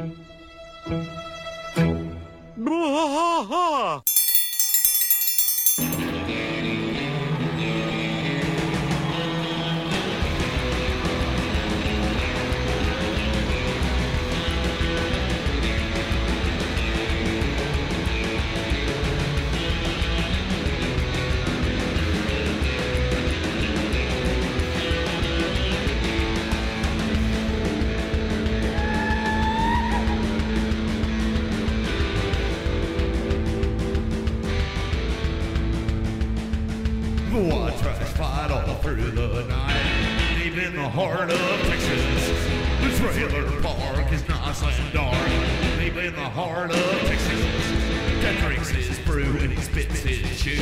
I through the night, deep in the heart of Texas. The trailer park is nice and dark, deep in the heart of Texas. That drinks his brew and he spits his chew,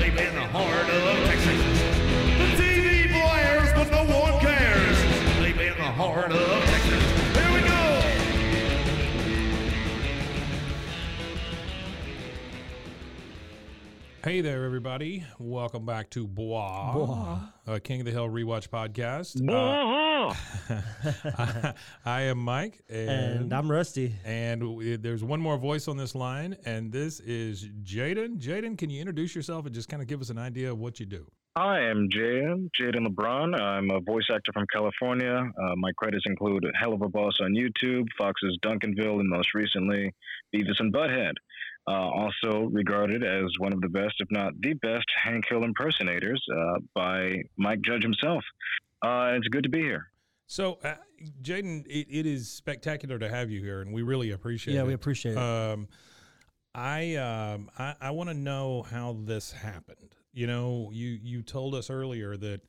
deep in the heart of Texas. The TV blares, but no one cares, deep in the heart of Texas. Hey there, everybody. Welcome back to Bois, Uh, King of the Hill Rewatch Podcast. Uh, I am Mike, and, And I'm Rusty. and w- there's one more voice on this line, and this is Jayden. Jayden, can you introduce yourself and just kind of give us an idea of what you do? I am Jayden, Jayden Libran. I'm a voice actor from California. Uh, my credits include Helluva Boss on YouTube, Fox's Duncanville, and most recently, Beavis and Butthead. Uh, also regarded as one of the best, if not the best, Hank Hill impersonators uh, by Mike Judge himself. Uh, it's good to be here. So, uh, Jayden, it, it is spectacular to have you here, and we really appreciate Yeah, it. Yeah, we appreciate it. Um, I um, I, I want to know how this happened. You know, you you told us earlier that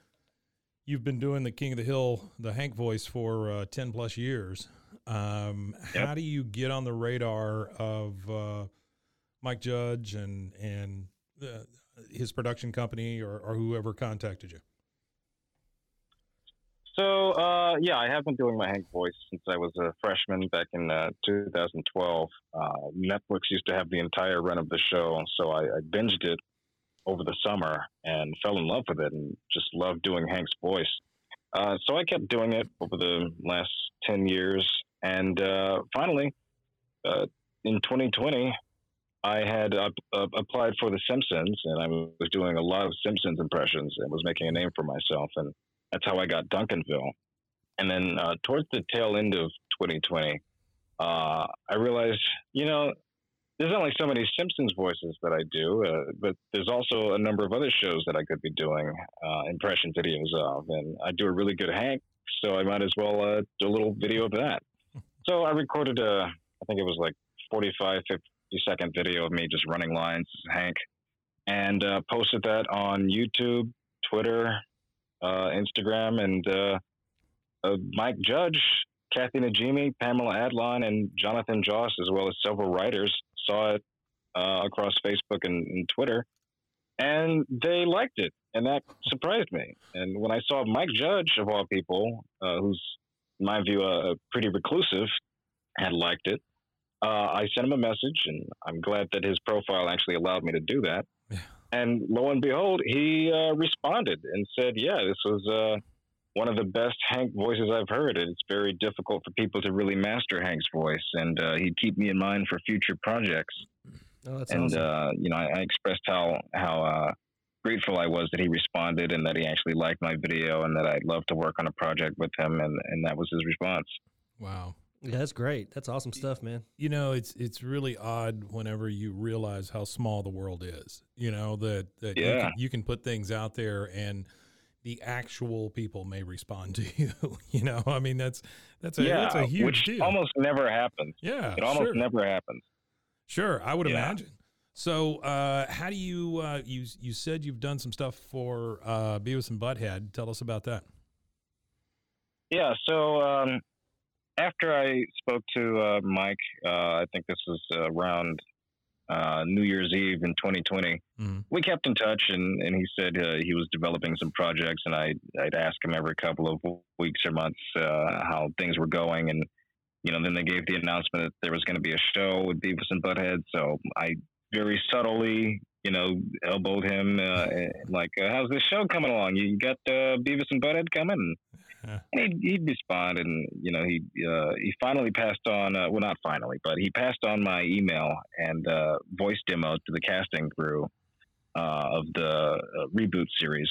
you've been doing the King of the Hill, the Hank voice for uh, ten plus years. Um, Yep. How do you get on the radar of uh, Mike Judge and and uh, his production company or, or whoever contacted you? So, uh, yeah, I have been doing my Hank voice since I was a freshman back in uh, 2012. Uh, Netflix used to have the entire run of the show, so I, I binged it over the summer and fell in love with it and just loved doing Hank's voice. Uh, so I kept doing it over the last 10 years. And finally, in 2020, I had up, up, applied for The Simpsons, and I was doing a lot of Simpsons impressions and was making a name for myself. And that's how I got Duncanville. And then uh, towards the tail end of 2020, uh, I realized, you know, there's only so many Simpsons voices that I do, uh, but there's also a number of other shows that I could be doing uh, impression videos of. And I do a really good Hank, so I might as well uh, do a little video of that. So I recorded a, I think it was like 45, 50 second video of me just running lines, Hank, and uh, posted that on YouTube, Twitter, uh, Instagram, and uh, uh, Mike Judge, Kathy Najimy, Pamela Adlon, and Jonathan Joss, as well as several writers, saw it uh, across Facebook and, and Twitter, and they liked it, and that surprised me. And when I saw Mike Judge, of all people, uh, who's in my view uh, pretty reclusive, had liked it, uh, I sent him a message, and I'm glad that his profile actually allowed me to do that. Yeah. And lo and behold, he uh, responded and said, "Yeah, this was uh, one of the best Hank voices I've heard. It's very difficult for people to really master Hank's voice, and uh, he'd keep me in mind for future projects." Oh, and awesome. uh, you know, I, I expressed how how uh, grateful I was that he responded and that he actually liked my video, and that I'd love to work on a project with him, and and that was his response. Wow. Yeah, that's great. That's awesome stuff, man. you know it's it's really odd whenever you realize how small the world is you know that, that you, can, you can put things out there and the actual people may respond to you you know i mean that's that's a yeah, that's a huge which deal almost never happens. yeah It almost sure. never happens. sure i would Yeah. imagine so uh how do you uh you you said you've done some stuff for uh beavis and butthead tell us about that Yeah, so um, after I spoke to uh, Mike, uh, I think this was around uh, New Year's Eve in 2020. Mhm. We kept in touch, and, and he said uh, he was developing some projects, and I I'd ask him every couple of weeks or months uh, how things were going, and you know then they gave the announcement that there was going to be a show with Beavis and Butthead, so I very subtly you know elbowed him uh, like uh, how's this show coming along? You got uh, Beavis and Butthead coming? And he'd, he'd respond, and you know he uh, he finally passed on. Uh, well, not finally, but he passed on my email and uh, voice demo to the casting crew uh, of the uh, reboot series.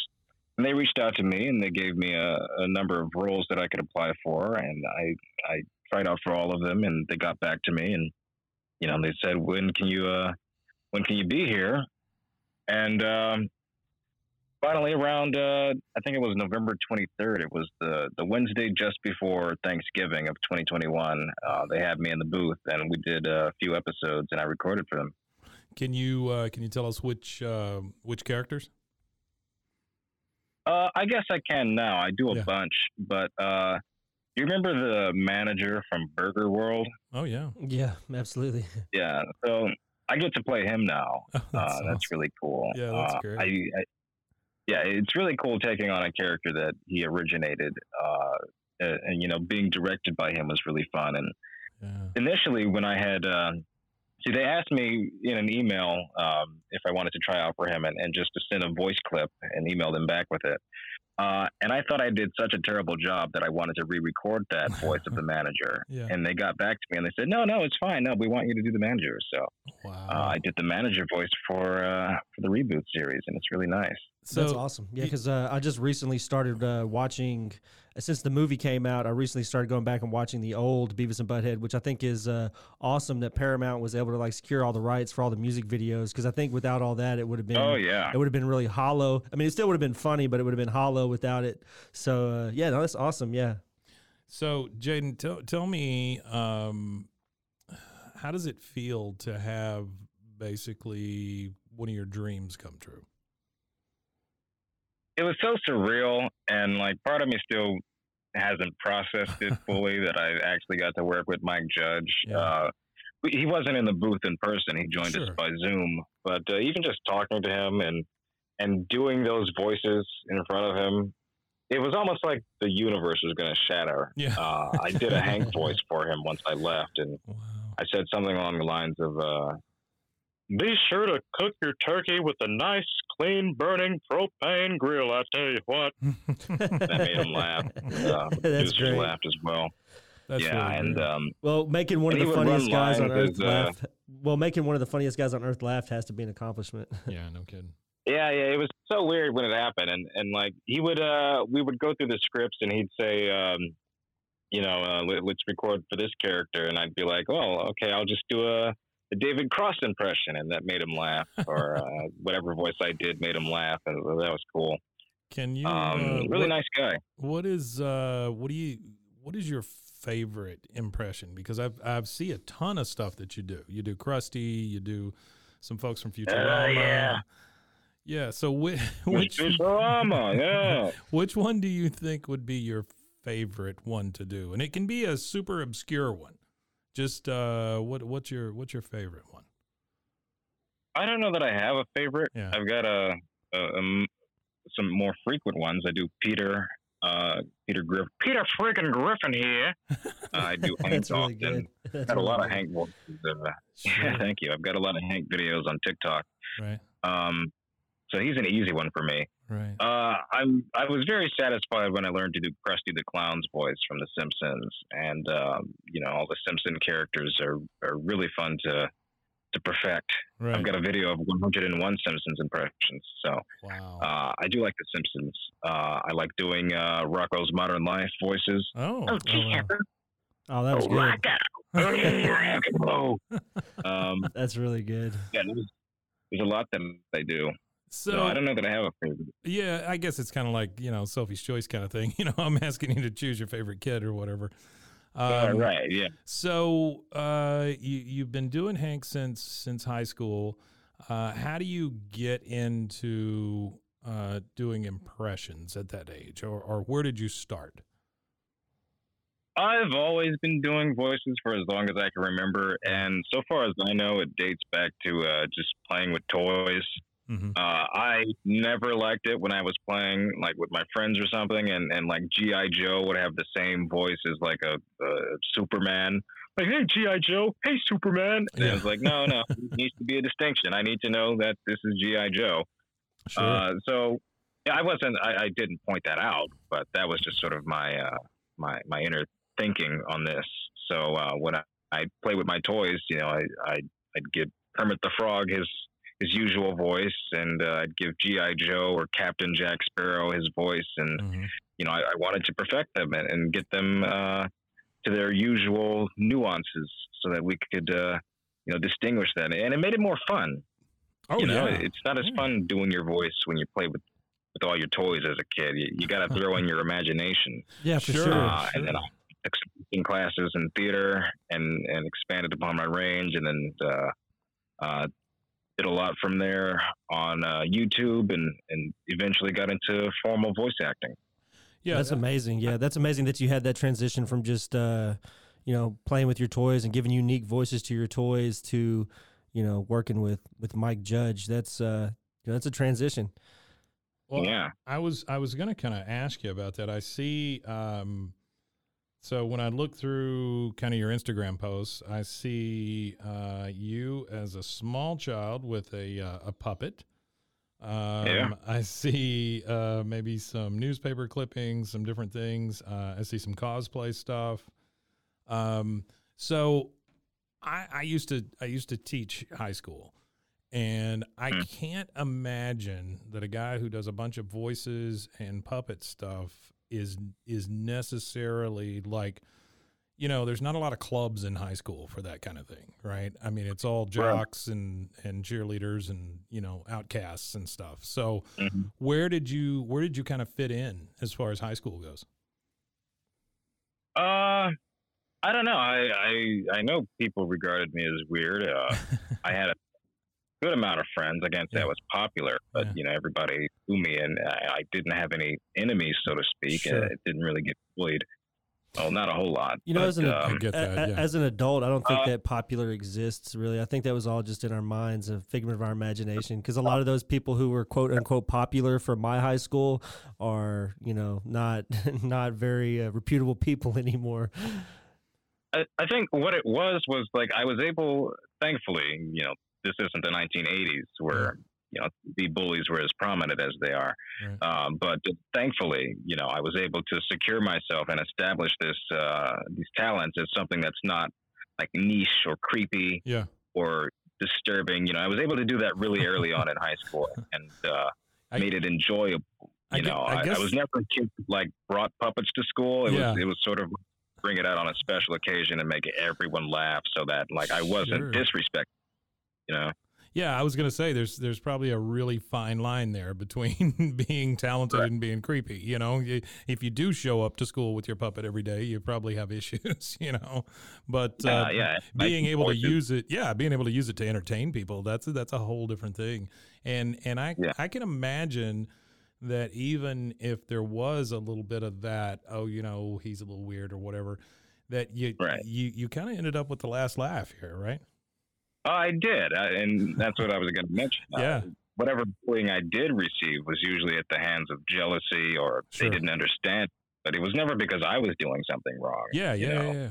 And they reached out to me, and they gave me a, a number of roles that I could apply for, and I I tried out for all of them, and they got back to me, and you know they said, when can you uh, when can you be here? And um, finally around uh, I think it was November 23rd. It was the the Wednesday just before Thanksgiving of 2021. Uh, they had me in the booth and we did a few episodes and I recorded for them. Can you uh, can you tell us which uh, which characters? Uh, I guess I can now. I do a Yeah. bunch, but uh, you remember the manager from Burger World? Oh yeah, Yeah, absolutely. Yeah. So I get to play him now. that's, uh, awesome. that's really cool. Yeah, that's Uh, great. I, I, yeah, it's really cool taking on a character that he originated, uh, and, and, you know, being directed by him was really fun. And yeah. initially, when I had, uh, see, they asked me in an email um, if I wanted to try out for him, and, and just to send a voice clip and email them back with it. Uh, and I thought I did such a terrible job that I wanted to re-record that voice of the manager. Yeah. And they got back to me and they said, "No, no, it's fine. No, we want you to do the manager." So Wow. uh, I did the manager voice for uh, for the reboot series, and it's really nice. So That's awesome. Yeah, because uh, I just recently started uh, watching. Since the movie came out, I recently started going back and watching the old Beavis and Butthead, which I think is uh, awesome that Paramount was able to like secure all the rights for all the music videos. Because I think without all that, it would have been Oh yeah, it would have been really hollow. I mean, it still would have been funny, but it would have been hollow without it. So uh, yeah, no, that's awesome. Yeah. So, Jayden, tell tell me, um, how does it feel to have basically one of your dreams come true? It was so surreal, and like part of me still hasn't processed it fully that I actually got to work with Mike Judge. Yeah. Uh, he wasn't in the booth in person; he joined us by Zoom. But uh, even just talking to him and and doing those voices in front of him, it was almost like the universe was going to shatter. Yeah. Uh, I did a Hank voice for him once I left, and Wow. I said something along the lines of, uh, "Be sure to cook your turkey with a nice, clean burning propane grill." I tell you what, that made him laugh. Uh, That's producers great. laughed as well. That's yeah, really and um, Well, making one of the he would run funniest guys on earth as, uh, laugh. Well, making one of the funniest guys on earth laugh has to be an accomplishment. yeah, no kidding. yeah, yeah, it was so weird when it happened, and and like he would, uh, we would go through the scripts, and he'd say, um, you know, uh, let, let's record for this character, and I'd be like, oh, okay, I'll just do a. a David Cross impression, and that made him laugh, or uh, whatever voice I did made him laugh, and that was cool. Can you? Um, uh, really what, nice guy. What is? Uh, what do you? What is your favorite impression? Because I've I've see a ton of stuff that you do. You do Krusty. You do some folks from Futurama. yeah. Yeah. So which which Futurama, yeah. which one do you think would be your favorite one to do? And it can be a super obscure one. Just uh, what what's your what's your favorite one? I don't know that I have a favorite. Yeah. I've got a, a, um, some more frequent ones. I do Peter, uh, Peter Griff, Peter freaking Griffin here. Uh, I do Hank really often. good. That's Got a really lot of. Hank. Uh, Sure. thank you. I've got a lot of Hank videos on TikTok. right. Um, so he's an easy one for me. Right. Uh, I'm I was very satisfied when I learned to do Krusty the Clown's voice from The Simpsons, and um, you know all the Simpson characters are are really fun to to perfect. Right. I've got a video of 101 Simpsons impressions. So wow. uh, I do like The Simpsons. Uh, I like doing uh, Rocko's Modern Life voices. oh. Oh, oh, gee, wow. Oh, that was oh, good. Rocko. Oh, Rocko. um, That's really good. yeah, there's, there's a lot that I do. So, So I don't know that I have a favorite. Yeah, I guess it's kind of like you know Sophie's Choice kind of thing. You know, I'm asking you to choose your favorite kid or whatever. Uh, Um, right, yeah. So uh, you you've been doing Hank since since high school. Uh, how do you get into uh, doing impressions at that age, or or where did you start? I've always been doing voices for as long as I can remember, and so far as I know, it dates back to uh, just playing with toys. Mm-hmm. Uh, I never liked it when I was playing like with my friends or something, and, and like GI Joe would have the same voice as like a, a Superman. Like, hey GI Joe, hey Superman. And Yeah. I was like, no, no, it needs to be a distinction. I need to know that this is GI Joe. Sure. Uh, so yeah, I wasn't. I, I didn't point that out, but that was just sort of my uh, my my inner thinking on this. So uh, when I, I play with my toys, you know, I, I I'd give Kermit the Frog his his usual voice, and uh, I'd give GI Joe or Captain Jack Sparrow his voice, and Mhm. you know, I, I wanted to perfect them and, and get them uh, to their usual nuances, so that we could. Uh, you know, distinguish that, and it made it more fun Oh you know, yeah. it's not as Yeah. fun doing your voice when you play with with all your toys as a kid. You, you got to throw in your imagination. Yeah, for Sure. sure. Uh, and then I took some acting classes in theater and and expanded upon my range, and then uh, uh, did a lot from there on uh, YouTube, and and eventually got into formal voice acting. yeah. that's amazing. Yeah, that's amazing that you had that transition from just uh, you know playing with your toys and giving unique voices to your toys to you know working with with Mike Judge. That's uh, you know, that's a transition. Well, yeah, I was I was gonna kind of ask you about that. I see. Um, so when I look through kind of your Instagram posts, I see uh, you as a small child with a uh, a puppet. Um, Yeah. I see uh, maybe some newspaper clippings, some different things. Uh, I see some cosplay stuff. Um, so I, I used to I used to teach high school, and I Hmm. can't imagine that a guy who does a bunch of voices and puppet stuff is is necessarily like you know there's not a lot of clubs in high school for that kind of thing right i mean it's all jocks and and cheerleaders and you know outcasts and stuff so Mhm. where did you where did you kind of fit in as far as high school goes Uh, I don't know. I, I I know people regarded me as weird. Uh, I had a good amount of friends. I can't say Yeah. I was popular, but Yeah. you know everybody knew me, and I, I didn't have any enemies, so to speak. Sure. Uh, it didn't really get bullied. Well, not a whole lot. You know, but, as an, um, I get a- that, yeah. as an adult, I don't think Uh, that popular exists really. I think that was all just in our minds, a figment of our imagination. Because a lot of those people who were quote unquote popular from my high school are, you know, not not very uh, reputable people anymore. I, I think what it was was like I was able, thankfully, you know, this isn't the 1980s where you know the bullies were as prominent as they are. Right. Um, but thankfully, you know, I was able to secure myself and establish this uh, these talents as something that's not like niche or creepy yeah or disturbing. You know, I was able to do that really early on in high school and uh, I- made it enjoyable. I You gue- know, I I, I, guess- was never a kid like brought puppets to school. It Yeah. was it was sort of bring it out on a special occasion and make everyone laugh, so that like I wasn't Sure. disrespected. You know, Yeah, I was gonna say there's there's probably a really fine line there between being talented Right. and being creepy. You know, if you do show up to school with your puppet every day, you probably have issues. You know, but uh, Uh, yeah, being able to use it, yeah, being able to use it to entertain people, that's that's a whole different thing. And and I Yeah. I can imagine that even if there was a little bit of that, oh, you know, he's a little weird or whatever, that you Right. you you kind of ended up with the last laugh here, right? Uh, I did, I, and that's what I was going to mention. Uh, Yeah. whatever bullying I did receive was usually at the hands of jealousy or Sure. they didn't understand. But it was never because I was doing something wrong. Yeah, you yeah, know, yeah,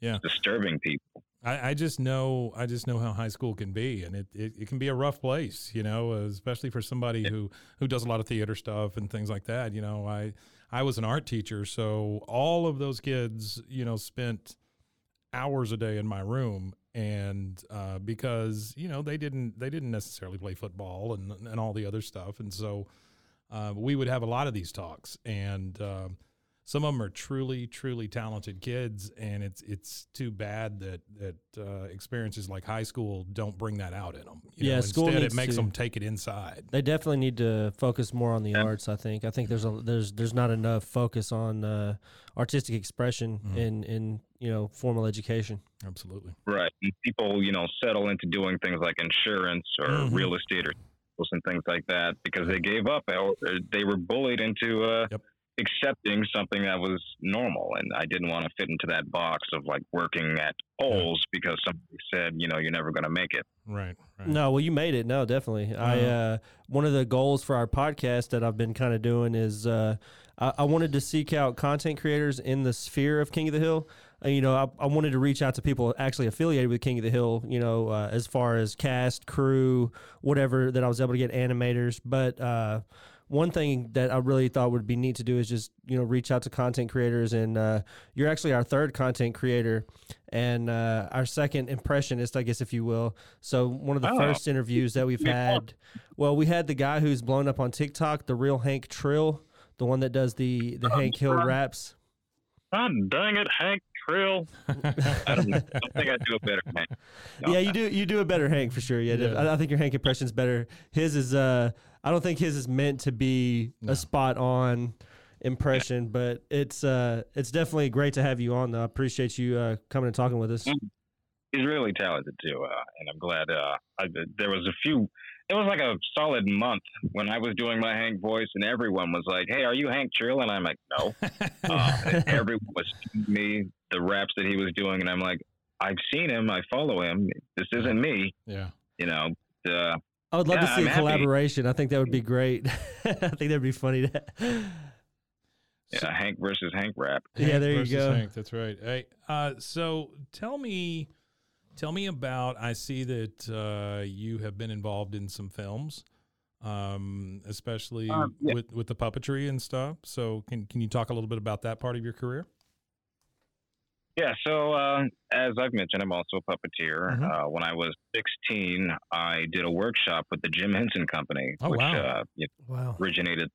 yeah. disturbing people. I, I just know I just know how high school can be, and it, it, it can be a rough place, you know, uh, especially for somebody who who does a lot of theater stuff and things like that. You know, I I was an art teacher, so all of those kids, you know, spent hours a day in my room, and uh, because you know they didn't they didn't necessarily play football and and all the other stuff, and so uh, we would have a lot of these talks, and um, some of them are truly truly talented kids and it's it's too bad that that uh, experiences like high school don't bring that out in them you Yeah, know, school instead needs it makes to. them take it inside They definitely need to focus more on the Yeah. arts. I think. I think there's a there's there's not enough focus on uh, artistic expression Mhm. in in you know formal education. absolutely Right. And people, you know, settle into doing things like insurance or Mhm. real estate or and things like that because they gave up or or they were bullied into uh, Yep. Accepting something that was normal, and I didn't want to fit into that box of like working at Kohl's because somebody said, you know, you're never going to make it. Right. right. No, well, you made it. No, definitely. I Uh-huh. uh, one of the goals for our podcast that I've been kind of doing is uh, I, I wanted to seek out content creators in the sphere of King of the Hill. Uh, you know, I, I wanted to reach out to people actually affiliated with King of the Hill. You know, uh, as far as cast, crew, whatever that I was able to get animators, but. One thing that I really thought would be neat to do is just you know reach out to content creators, and uh, you're actually our third content creator, and uh, our second impressionist, I guess if you will. So one of the Oh. first interviews that we've had, well, we had the guy who's blown up on TikTok, the real Hank Trill, the one that does the the Hank Hill raps. God dang it, Hank Trill. I don't, know. I don't think I do a better Hank. No, yeah, you do you do a better Hank for sure. Yeah, Yeah. I, I think your Hank impression's better. His is uh, I don't think his is meant to be No. a spot on impression, but it's uh, it's definitely great to have you on. Though. I appreciate you uh, coming and talking with us. He's really talented too, uh, and I'm glad. Uh, I, there was a few. It was like a solid month when I was doing my Hank voice, and everyone was like, "Hey, are you Hank Trill?" And I'm like, "No." Uh, everyone was me the raps that he was doing, and I'm like, "I've seen him. I follow him. This isn't me." yeah. You know. I would love to see I'm a happy. collaboration. I think that would be great. I think that'd be funny. To, yeah, Hank versus Hank rap. Yeah, there you go. Hank, that's right. Hey, uh, so tell me, tell me about. I see that uh, you have been involved in some films, um, especially Um, yeah. with with the puppetry and stuff. So can can you talk a little bit about that part of your career? Yeah, so uh, as I've mentioned, I'm also a puppeteer. Mhm. Uh, when I was 16, I did a workshop with the Jim Henson Company, Oh, which wow. uh, you wow. originated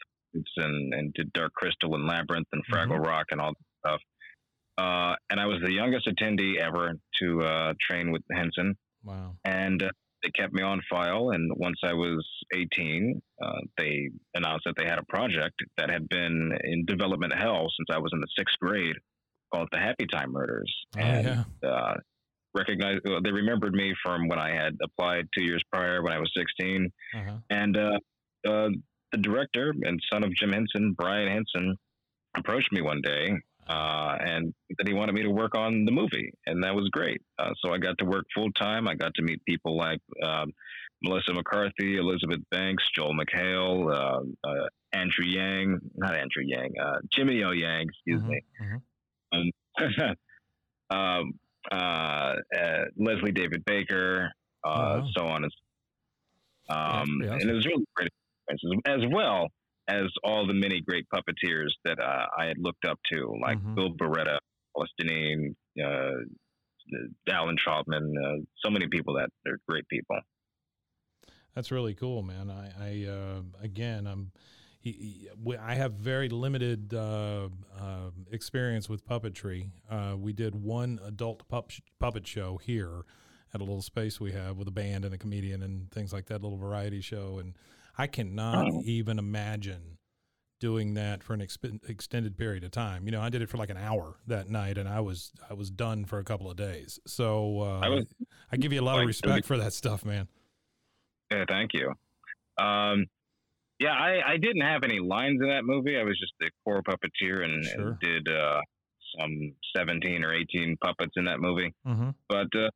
and, and did Dark Crystal and Labyrinth and Fraggle Rock and all that stuff. Uh, and I was the youngest attendee ever to uh, train with Henson. Wow. And uh, they kept me on file. And once I was 18, uh, they announced that they had a project that had been in development hell since I was in the sixth grade called the Happy Time Murders. Oh and yeah. uh, recognized, well, they remembered me from when I had applied two years prior when I was 16. Uh-huh. And uh, uh, the director and son of Jim Henson, Brian Henson, approached me one day uh, and that he wanted me to work on the movie, and that was great. Uh, so I got to work full time. I got to meet people like um, Melissa McCarthy, Elizabeth Banks, Joel McHale, uh, uh, Andrew Yang, not Andrew Yang, uh, Jimmy O Yang, excuse Mhm, me, mhm. Um, um, uh, uh, Leslie David Baker, uh, Oh, so on and so um, and it was really great experiences, as well as all the many great puppeteers that uh, I had looked up to, like Mhm. Bill Barretta, Deneen, uh, Alan Trautman, uh, so many people that are great people. That's really cool, man. I, I again, I'm. He, I have very limited uh, uh, experience with puppetry. Uh, we did one adult pup puppet show here at a little space we have with a band and a comedian and things like that, little variety show. And I cannot Oh. even imagine doing that for an exp- extended period of time. You know, I did it for like an hour that night, and I was I was done for a couple of days. So uh, I was- I give you a lot of respect 30 for that stuff, man. Yeah, thank you. Um, yeah, I, I didn't have any lines in that movie. I was just the core puppeteer and, Sure. and did uh, some 17 or 18 puppets in that movie. Mm-hmm. But uh,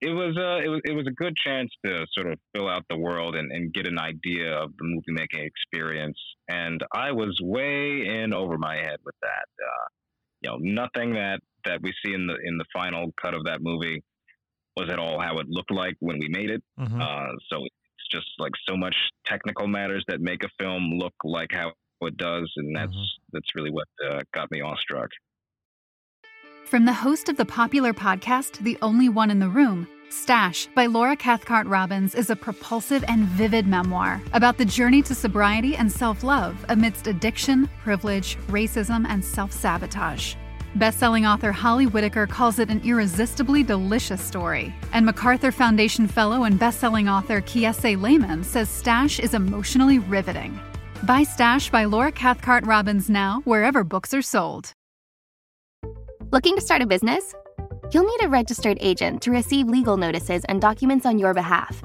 it was uh, it was it was a good chance to sort of fill out the world and, and get an idea of the movie making experience. And I was way in over my head with that. Uh, you know, nothing that that we see in the in the final cut of that movie was at all how it looked like when we made it. Mm-hmm. Uh, so just like so much technical matters that make a film look like how it does, and that's Mhm. that's really what uh, got me awestruck. From the host of the popular podcast, The Only One in the Room, Stash by Laura Cathcart Robbins is a propulsive and vivid memoir about the journey to sobriety and self love amidst addiction, privilege, racism, and self sabotage. Best-selling author Holly Whitaker calls it an irresistibly delicious story, and MacArthur Foundation fellow and best-selling author Kiese Laymon says Stash is emotionally riveting. Buy Stash by Laura Cathcart Robbins now wherever books are sold. Looking to start a business? You'll need a registered agent to receive legal notices and documents on your behalf.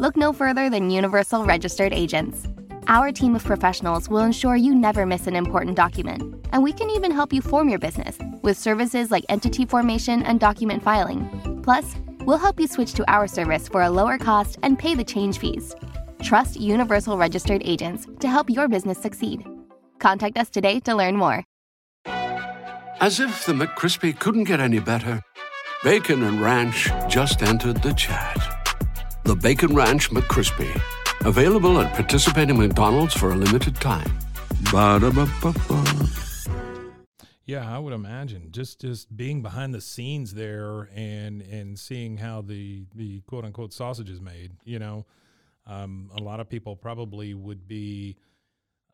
Look no further than Universal Registered Agents. Our team of professionals will ensure you never miss an important document, and we can even help you form your business with services like entity formation and document filing. Plus, we'll help you switch to our service for a lower cost and pay the change fees. Trust Universal Registered Agents to help your business succeed. Contact us today to learn more. As if the McCrispy couldn't get any better, Bacon and Ranch just entered the chat. The Bacon Ranch McCrispy, available at participating McDonald's for a limited time. Ba-da-ba-ba-ba. Yeah, I would imagine just just being behind the scenes there and and seeing how the the quote unquote sausage is made. You know, um, a lot of people probably would be.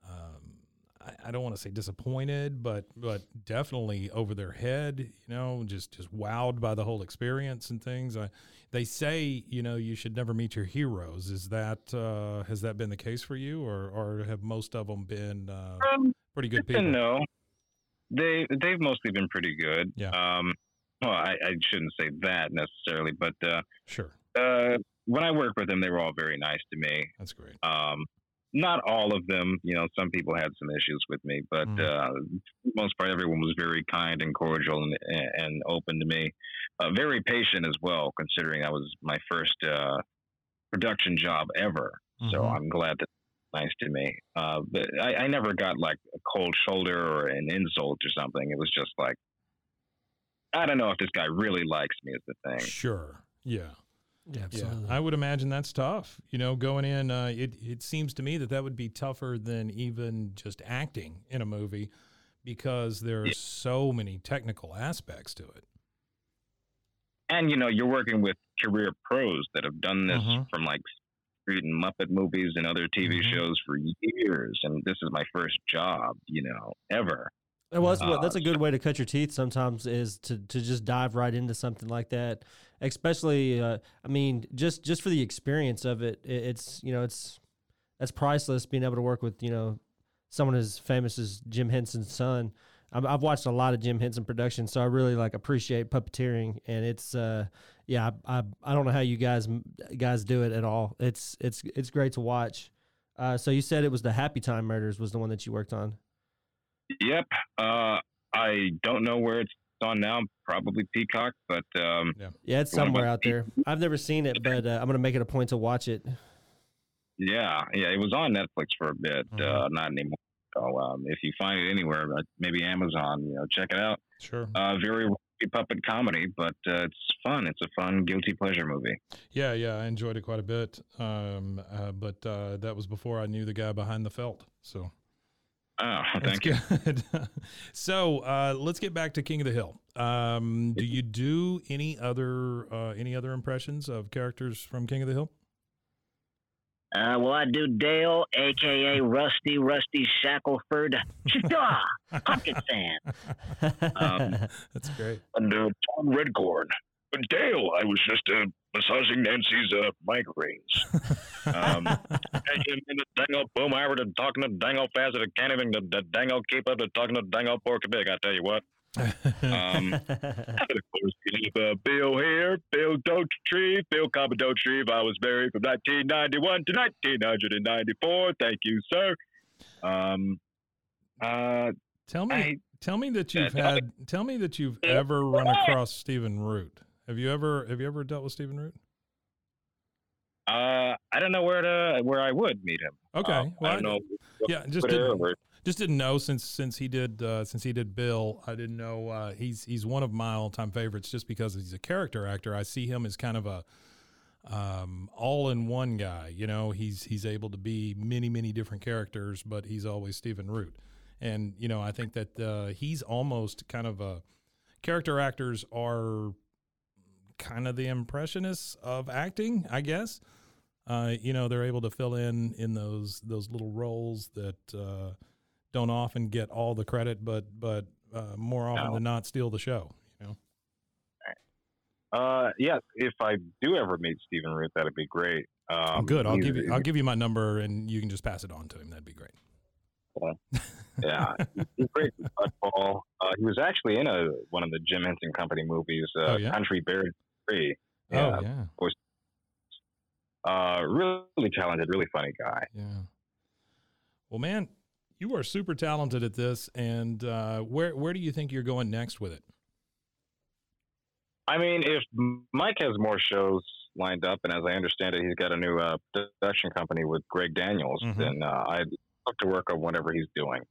Um, I, I don't want to say disappointed, but but definitely over their head. You know, just just wowed by the whole experience and things. I, they say you know you should never meet your heroes. Is that uh, has that been the case for you, or or have most of them been uh, Um, pretty good people? no, they they've mostly been pretty good. Yeah. Um, well, I, I shouldn't say that necessarily, but uh, Sure, uh, when I worked with them, they were all very nice to me. that's great. Um, not all of them, you know, some people had some issues with me, but Mhm. uh, most part, everyone was very kind and cordial and, and open to me. Uh, very patient as well, considering that was my first uh, production job ever. So Mhm. I'm glad that nice to me. Uh, but I, I never got like a cold shoulder or an insult or something. It was just like, I don't know if this guy really likes me is the thing. Sure, yeah. Yeah, absolutely. Yeah, I would imagine that's tough. You know, going in, uh, it it seems to me that that would be tougher than even just acting in a movie, because there are Yeah. so many technical aspects to it. And you know you're working with career pros that have done this Mhm. from like Street and Muppet movies and other TV Mhm. shows for years, and this is my first job, you know, ever. Well, that's, Uh, that's a good way to cut your teeth. Sometimes is to, to just dive right into something like that. Especially, uh, I mean, just just for the experience of it, it, it's you know, it's that's priceless. Being able to work with you know someone as famous as Jim Henson's son. I've, I've watched a lot of Jim Henson productions, so I really like appreciate puppeteering, and it's uh, yeah, I, I I don't know how you guys guys do it at all. It's it's it's great to watch. Uh, so you said it was the Happy Time Murders was the one that you worked on. Yep. Uh, I don't know where it's on now. Probably Peacock, but um, Yeah, it's somewhere out there. I've never seen it, but uh, I'm gonna make it a point to watch it. yeah, yeah, it was on Netflix for a bit. Mhm. Uh, not anymore. So um, if you find it anywhere, uh, maybe Amazon, you know, check it out. Sure. Uh, very puppet comedy, but uh, it's fun. It's a fun guilty pleasure movie. Yeah, yeah, I enjoyed it quite a bit. Um, uh, but uh, that was before I knew the guy behind the felt. So Oh, that's thank you. good. so uh, let's get back to King of the Hill. Um, do you do any other uh, any other impressions of characters from King of the Hill? Uh, well, I do Dale, aka Rusty, Rusty Shackleford, Chita, Hopkinson. Um, That's great. And uh, Tom Redcorn. But Dale, I was just uh, massaging Nancy's uh, migraines. Um, and in the dang old Boomhauer to talking to dang old fast I can't even the, the dang old keep up to talking to dang old pork big. I tell you what. Um, of course, you have, uh, Bill here, Bill Dauterive, Bill Dauterive. I was married from 1991 to 1994. Thank you, sir. Um, uh, tell me, I- tell me that you've me. had, tell me that you've ever run across Stephen Root. Have you ever, have you ever dealt with Stephen Root? uh, I don't know where to where I would meet him. Okay, Um, well, I don't know. yeah, just didn't- Just didn't know since since he did uh, since he did Bill. I didn't know uh, he's he's one of my all time favorites just because he's a character actor. I see him as kind of a um, all in one guy. You know, he's he's able to be many many different characters, but he's always Stephen Root. And you know, I think that uh, he's almost kind of a character actors are kind of the impressionists of acting, I guess. Uh, you know, they're able to fill in in those those little roles that uh, don't often get all the credit, but but uh, more often No. than not steal the show. You know. Uh, yeah. If I do ever meet Stephen Root, that'd be great. Um, Good. I'll give you I'll give you my number, and you can just pass it on to him. That'd be great. yeah, he's great. Football. Uh, he was actually in a one of the Jim Henson Company movies, uh, Oh, yeah? Country Bear Three. Oh yeah, Uh, really talented, really funny guy. yeah. Well, man, you are super talented at this, and uh, where where do you think you're going next with it? I mean, if Mike has more shows lined up, and as I understand it, he's got a new uh, production company with Greg Daniels, Mhm. then uh, I'd love to work on whatever he's doing.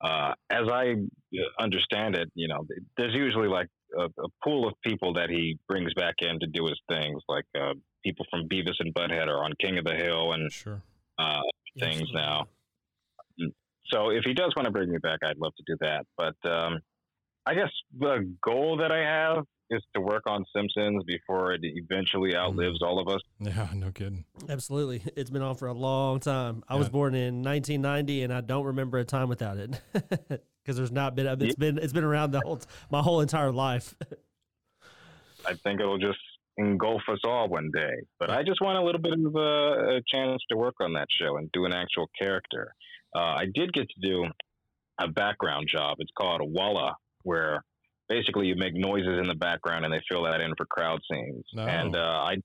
Uh, as I uh, understand it, you know, there's usually like a, a pool of people that he brings back in to do his things, like uh, people from Beavis and Butthead are on King of the Hill and Sure. uh, things now. So if he does want to bring me back, I'd love to do that. But um, I guess the goal that I have is to work on Simpsons before it eventually outlives all of us. Yeah, no kidding. Absolutely. It's been on for a long time. I was born in 1990 and I don't remember a time without it. Cuz there's not been it's been it's been around the whole my whole entire life. I think it'll just engulf us all one day. But I just want a little bit of a, a chance to work on that show and do an actual character. Uh, I did get to do a background job. It's called a walla, where basically you make noises in the background and they fill that in for crowd scenes. No. And uh, I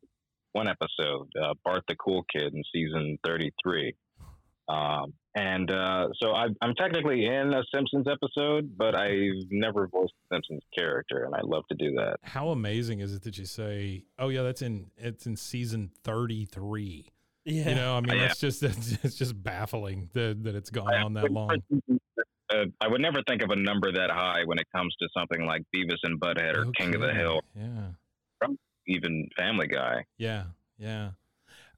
one episode, uh, Bart the Cool Kid in season 33. Um, and uh, so I, I'm technically in a Simpsons episode, but I've never voiced a Simpsons character, and I love to do that. How amazing is it that you say, "Oh yeah, that's in it's in season 33." Yeah. You know, I mean, Yeah. that's just it's, it's just baffling that that it's gone on that long. Uh, I would never think of a number that high when it comes to something like Beavis and Butthead or King of the Hill, Yeah. even Family Guy. Yeah, yeah,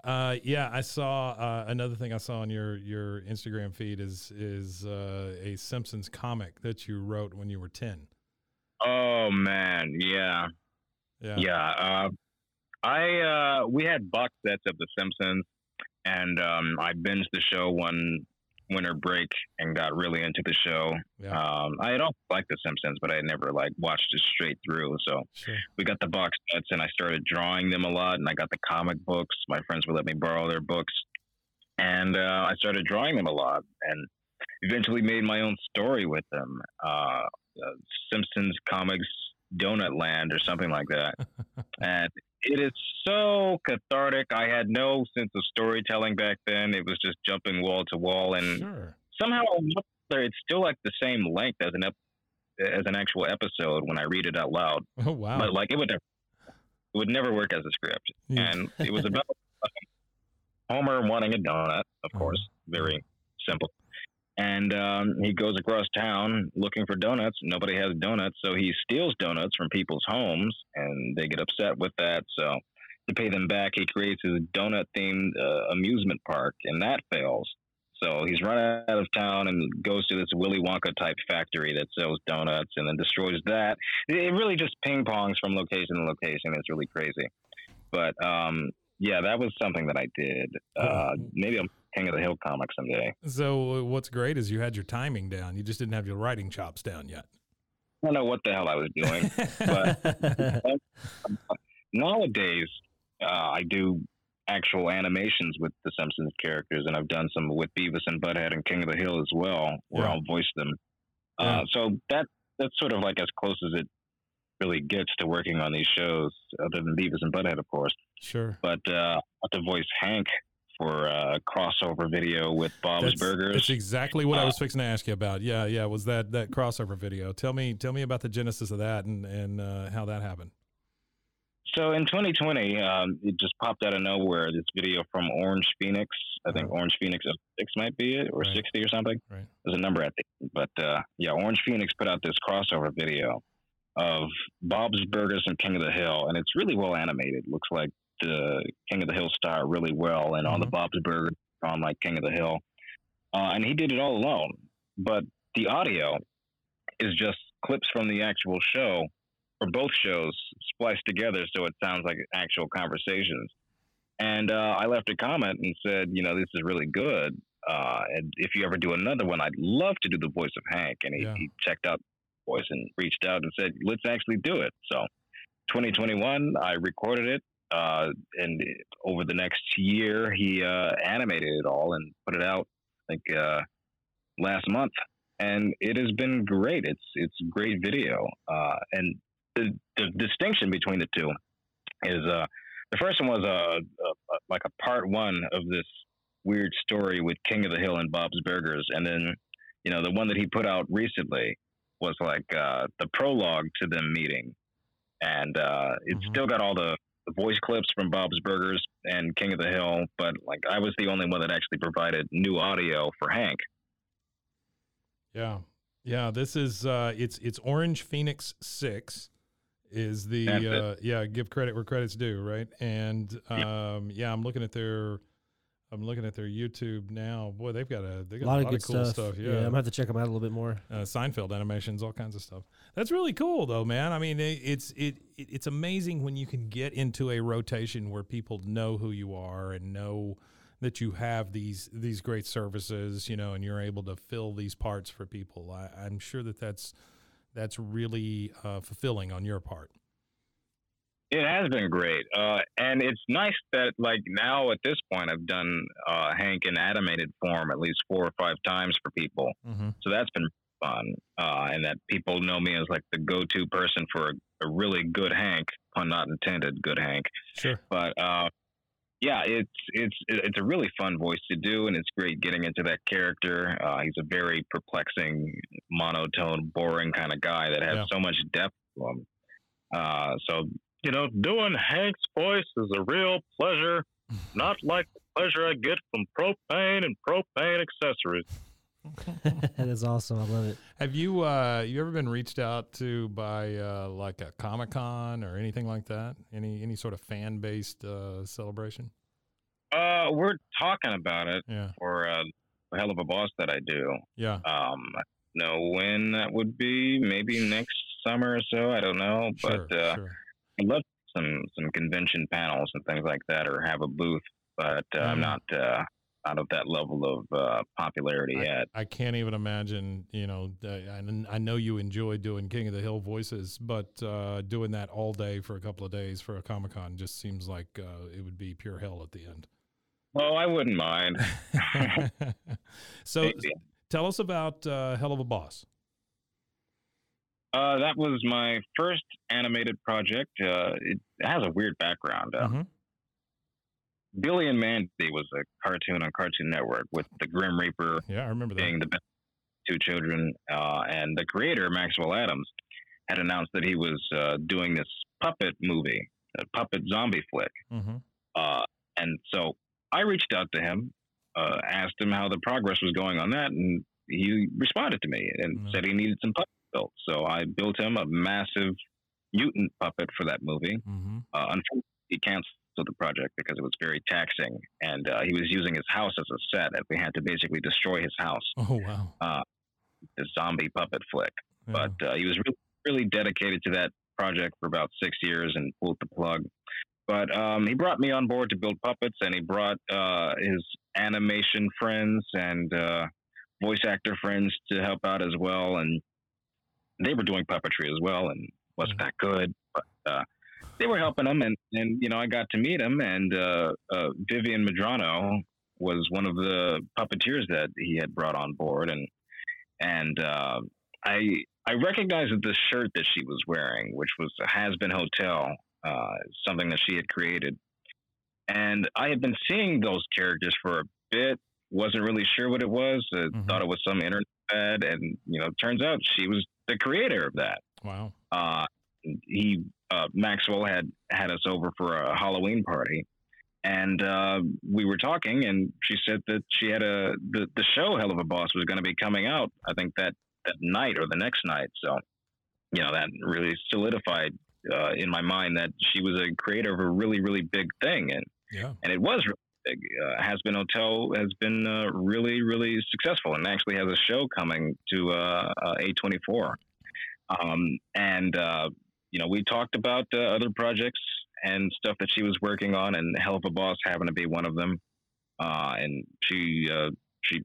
uh, yeah. I saw uh, another thing I saw on your your Instagram feed is is uh, a Simpsons comic that you wrote when you were ten. Oh man, yeah, Yeah, yeah. Uh, I uh, we had box sets of The Simpsons, and um, I binged the show one winter break and got really into the show. yeah, Um, I had always liked The Simpsons, but I had never like watched it straight through. So sure. we got the box sets and I started drawing them a lot and I got the comic books. My friends would let me borrow their books and uh, I started drawing them a lot and eventually made my own story with them. Uh, uh, Simpsons Comics Donut Land or something like that. and it is so cathartic. I had no sense of storytelling back then. It was just jumping wall to wall and Sure. somehow it's still like the same length as an ep- as an actual episode when I read it out loud Oh wow. but like it would never, it would never work as a script. Yeah. And it was about Homer wanting a donut, of Uh-huh. course, very simple. And um, he goes across town looking for donuts. Nobody has donuts, so he steals donuts from people's homes, and they get upset with that. So to pay them back, he creates his donut-themed uh, amusement park, and that fails. So he's run out of town and goes to this Willy Wonka type factory that sells donuts, and then destroys that it really just ping pongs from location to location. It's really crazy. But um, yeah, that was something that I did. Uh, maybe I'm King of the Hill comic someday. So uh, what's great is you had your timing down. You just didn't have your writing chops down yet. I don't know what the hell I was doing. but nowadays, uh, I do actual animations with the Simpsons characters, and I've done some with Beavis and Butthead and King of the Hill as well, where Yeah. I'll voice them. Yeah. Uh, so that that's sort of like as close as it really gets to working on these shows, other than Beavis and Butthead, of course. Sure. but uh, to voice Hank for a crossover video with Bob's That's, Burgers. that's exactly what I Uh, was fixing to ask you about. Yeah, yeah. Was that that crossover video? Tell me, tell me about the genesis of that and and uh, how that happened. so in 2020, um, it just popped out of nowhere. This video from Orange Phoenix. I think Orange Phoenix 06 might be it, or Right. 60 or something. Right. There's a number at the end. But uh, yeah, Orange Phoenix put out this crossover video of Bob's Burgers and King of the Hill, and it's really well animated. Looks like the King of the Hill star really well, and on the Bob's Burgers on like King of the Hill. Uh, and he did it all alone. But the audio is just clips from the actual show, or both shows spliced together, so it sounds like actual conversations. And uh, I left a comment and said, you know, this is really good. Uh, and if you ever do another one, I'd love to do the voice of Hank. And he, Yeah. he checked out the voice and reached out and said, let's actually do it. So 2021, I recorded it. Uh, and over the next year, he uh, animated it all and put it out, I think, uh, last month. And it has been great. It's it's great video. Uh, and the, the distinction between the two is uh, the first one was a, a, a like a part one of this weird story with King of the Hill and Bob's Burgers, and then you know the one that he put out recently was like uh, the prologue to them meeting, and uh, it's Mhm. still got all the voice clips from Bob's Burgers and King of the Hill, but like I was the only one that actually provided new audio for Hank. Yeah. Yeah, this is uh it's it's Orange Phoenix 6 is the uh yeah, give credit where credit's due, right? And um yeah, I'm looking at their I'm looking at their YouTube now. Boy, they've got a they A got lot of good cool stuff. stuff. Yeah. Yeah. I'm gonna have to check them out a little bit more. uh, Seinfeld animations, all kinds of stuff. That's really cool, though, man. I mean, it, it's it, it it's amazing when you can get into a rotation where people know who you are and know that you have these these great services, you know, and you're able to fill these parts for people. I, I'm sure that that's that's really uh, fulfilling on your part. It has been great, uh, and it's nice that like now at this point I've done uh, Hank in animated form at least four or five times for people. Mm-hmm. So that's been fun, uh, and that people know me as like the go-to person for a, a really good Hank, pun not intended, good Hank. Sure. But uh, yeah, it's it's it's a really fun voice to do, and it's great getting into that character. Uh, he's a very perplexing, monotone, boring kind of guy that has Yeah. so much depth to him. Uh, so you know, doing Hank's voice is a real pleasure, not like the pleasure I get from propane and propane accessories. that is awesome. I love it. Have you uh, you ever been reached out to by uh, like a Comic Con or anything like that? Any any sort of fan based uh, celebration? Uh, we're talking about it Yeah. for uh, a Helluva Boss that I do. Yeah. Um, I don't know when that would be. Maybe next summer or so. I don't know. Sure. but uh, sure. I'd love some some convention panels and things like that, or have a booth. But uh, I'm Mhm. not uh, out of that level of uh, popularity yet. I can't even imagine, you know, I, I know you enjoy doing King of the Hill voices, but uh, doing that all day for a couple of days for a Comic Con just seems like uh, it would be pure hell at the end. Well, I wouldn't mind. so Maybe. tell us about uh, Helluva Boss. Uh, that was my first animated project. Uh, it has a weird background. Uh, Mhm. Billy and Mandy was a cartoon on Cartoon Network with the Grim Reaper Yeah, I remember that. being the two children, uh, and the creator Maxwell Atoms had announced that he was uh, doing this puppet movie, a puppet zombie flick. hmm Uh, and so I reached out to him, uh, asked him how the progress was going on that, and he responded to me and Mhm. said he needed some puppets built. So I built him a massive mutant puppet for that movie. hmm Uh, unfortunately, he canceled the project because it was very taxing, and uh, he was using his house as a set, and we had to basically destroy his house. Oh wow. Uh, the zombie puppet flick. Yeah. But uh, he was really, really dedicated to that project for about six years and pulled the plug. But um, he brought me on board to build puppets, and he brought uh, his animation friends and uh, voice actor friends to help out as well. And they were doing puppetry as well, and wasn't that good. But uh, they were helping him, and, and you know I got to meet him. And uh, uh, Vivienne Medrano was one of the puppeteers that he had brought on board, and and uh, I I recognized the shirt that she was wearing, which was a Hazbin Hotel, uh, something that she had created, and I had been seeing those characters for a bit. wasn't really sure what it was. Uh, Mhm. Thought it was some internet ad, and you know, turns out she was the creator of that. Wow. Uh, he uh, Maxwell had had us over for a Halloween party, and uh, we were talking, and she said that she had a the, the show Helluva Boss was going to be coming out. I think that that night or the next night. So, you know, that really solidified uh, in my mind that she was a creator of a really really big thing, and Yeah. and it was. Uh, Hazbin Hotel has been uh, really really successful, and actually has a show coming to uh, uh, A24. Um, and uh, you know, we talked about uh, other projects and stuff that she was working on, and Helluva Boss happened to be one of them. Uh, and she uh, she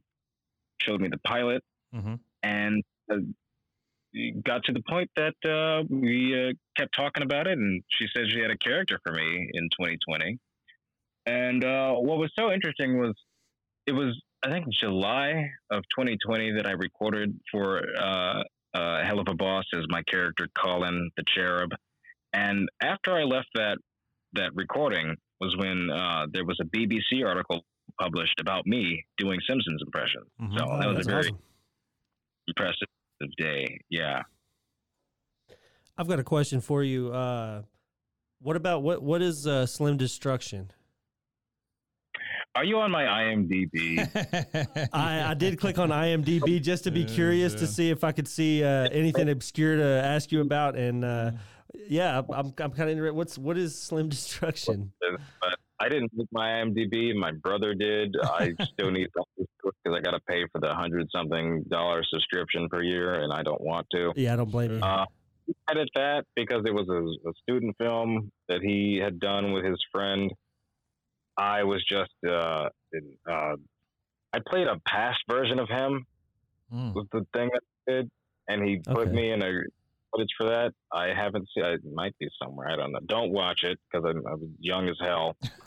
showed me the pilot, hmm and uh, got to the point that uh, we uh, kept talking about it, and she said she had a character for me in 2020. And uh, what was so interesting was it was I think July of 2020 that I recorded for uh, uh, Helluva Boss as my character Colin the Cherub. And after I left that that recording was when uh, there was a BBC article published about me doing Simpsons impressions. Mhm. So Oh, that was a very awesome. impressive day. Yeah. I've got a question for you. Uh, what about what what is uh, Slim Destruction? Are you on my IMDb? I, I did click on IMDb just to be Yeah, curious to see if I could see uh, anything obscure to ask you about, and uh, yeah, I'm I'm kind of interested. What's what is Slim Destruction? I didn't make my IMDb. My brother did. I still need because I got to pay for the hundred something dollar subscription per year, and I don't want to. Yeah, I don't blame you. Uh, he edit that because it was a, a student film that he had done with his friend. I was just uh, in, uh, I played a past version of him Mm. was the thing that I did, and he put Okay. me in a footage for that. I haven't seen. It might be somewhere. I don't know. Don't watch it because I'm, I was young as hell.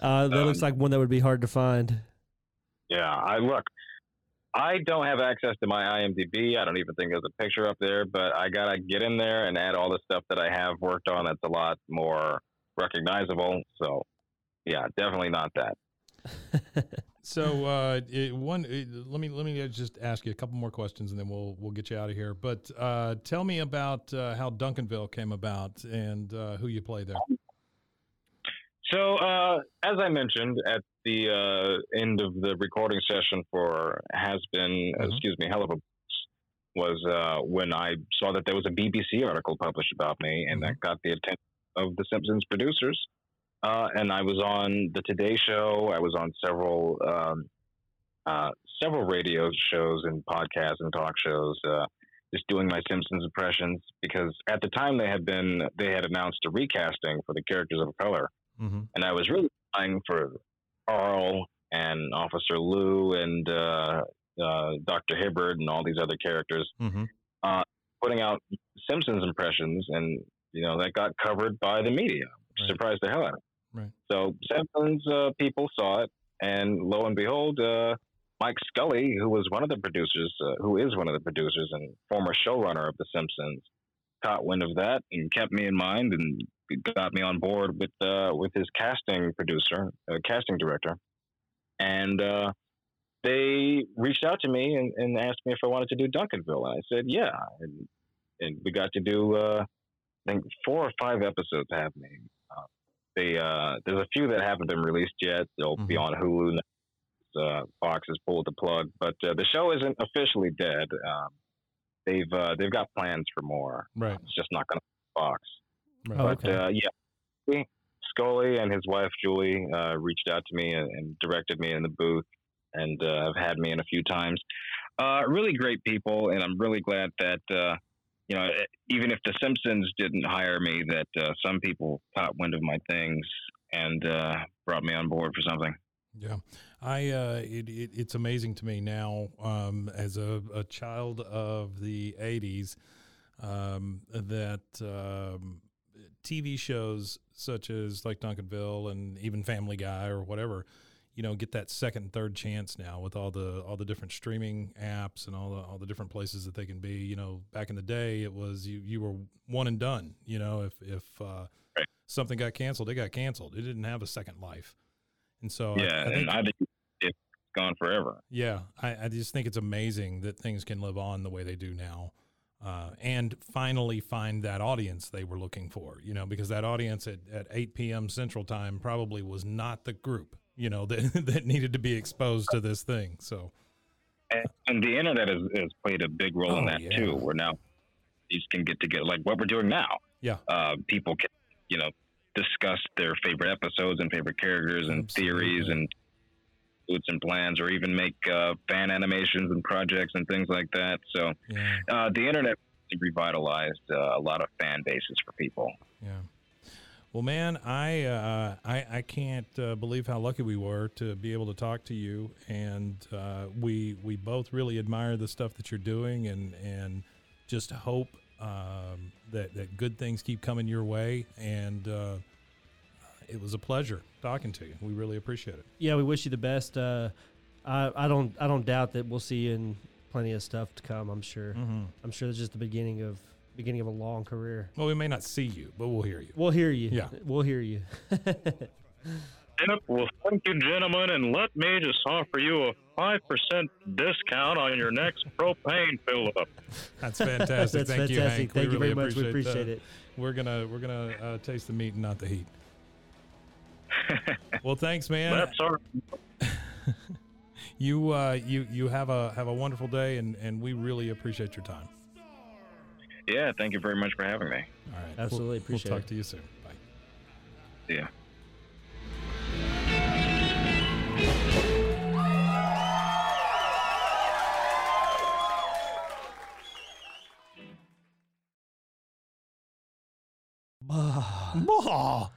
uh, that looks Um, like one that would be hard to find. Yeah, I look. I don't have access to my IMDb. I don't even think there's a picture up there, but I gotta get in there and add all the stuff that I have worked on. That's a lot more recognizable. So, yeah, definitely not that. So uh, it, one, it, let me let me just ask you a couple more questions, and then we'll we'll get you out of here. But uh, tell me about uh, how Duncanville came about and uh, who you play there. So, uh, as I mentioned at the uh, end of the recording session for Has Been, Mhm. excuse me, Helluva was uh, when I saw that there was a BBC article published about me, and that got the attention of the Simpsons producers. Uh, and I was on the Today Show. I was on several um, uh, several radio shows and podcasts and talk shows, uh, just doing my Simpsons impressions. Because at the time they had been they had announced a recasting for the characters of color Mm-hmm. and I was really trying for Carl and Officer Lou and uh, uh, Dr. Hibbert and all these other characters, Mm-hmm. putting out Simpsons impressions, and you know that got covered by the media. Right. Surprised the hell out of me. Right. So Simpsons uh, people saw it, and lo and behold, uh, Mike Scully, who was one of the producers, uh, who is one of the producers and former showrunner of The Simpsons, caught wind of that and kept me in mind and got me on board with uh, with his casting producer, uh, casting director, and uh, they reached out to me and, and asked me if I wanted to do Duncanville, and I said yeah, and and we got to do uh, I think four or five episodes happening. Uh, they uh, there's a few that haven't been released yet. They'll be Mhm. on Hulu. Uh, Fox has pulled the plug, but uh, the show isn't officially dead. Um, they've uh, they've got plans for more. Right. It's just not going to Fox. Right. Oh, But okay. uh, yeah, Scully and his wife Julie uh, reached out to me and, and directed me in the booth, and uh, have had me in a few times. Uh, really great people, and I'm really glad that uh, you know even if the Simpsons didn't hire me, that uh, some people caught wind of my things and uh, brought me on board for something. Yeah, I uh, it, it it's amazing to me now um, as a, a child of the '80s um, that um, TV shows such as like Duncanville and even Family Guy or whatever, you know, get that second and third chance now with all the all the different streaming apps and all the all the different places that they can be. You know, back in the day, it was you you were one and done. You know, if if uh, Right. something got canceled, it got canceled. It didn't have a second life. And so I- yeah, I think and I think it's gone forever. yeah, I, I just think it's amazing that things can live on the way they do now, uh, and finally find that audience they were looking for. You know, because that audience at, at 8 p.m. Central Time probably was not the group you know that that needed to be exposed to this thing. So And, and the internet has, has played a big role in Oh, that yeah. too. Where now these can get together, like what we're doing now. Yeah. uh, people can you know discuss their favorite episodes and favorite characters and theories and boots and plans, or even make uh, fan animations and projects and things like that. So yeah, uh, the internet revitalized uh, a lot of fan bases for people. yeah. Well, man, I uh, I, I can't uh, believe how lucky we were to be able to talk to you, and uh, we we both really admire the stuff that you're doing, and and just hope um, that that good things keep coming your way. And uh, it was a pleasure talking to you. We really appreciate it. Yeah, we wish you the best. Uh, I, I don't I don't doubt that we'll see you in plenty of stuff to come. I'm sure. Mm-hmm. I'm sure that's just the beginning of beginning of a long career. Well, we may not see you, but we'll hear you. We'll hear you. Yeah. we'll hear you. Yep. Well, thank you, gentlemen, and let me just offer you a five percent discount on your next propane fill up. That's fantastic. That's Thank you. Hank. Thank we you really very much. We appreciate, appreciate uh, it. We're gonna we're gonna uh, taste the meat and not the heat. well, thanks, man. That's all right. You uh, you you have a have a wonderful day, and and we really appreciate your time. Yeah, thank you very much for having me. All right, Absolutely We'll, appreciate it. we'll talk it. to you soon. Bye. See ya. Bah.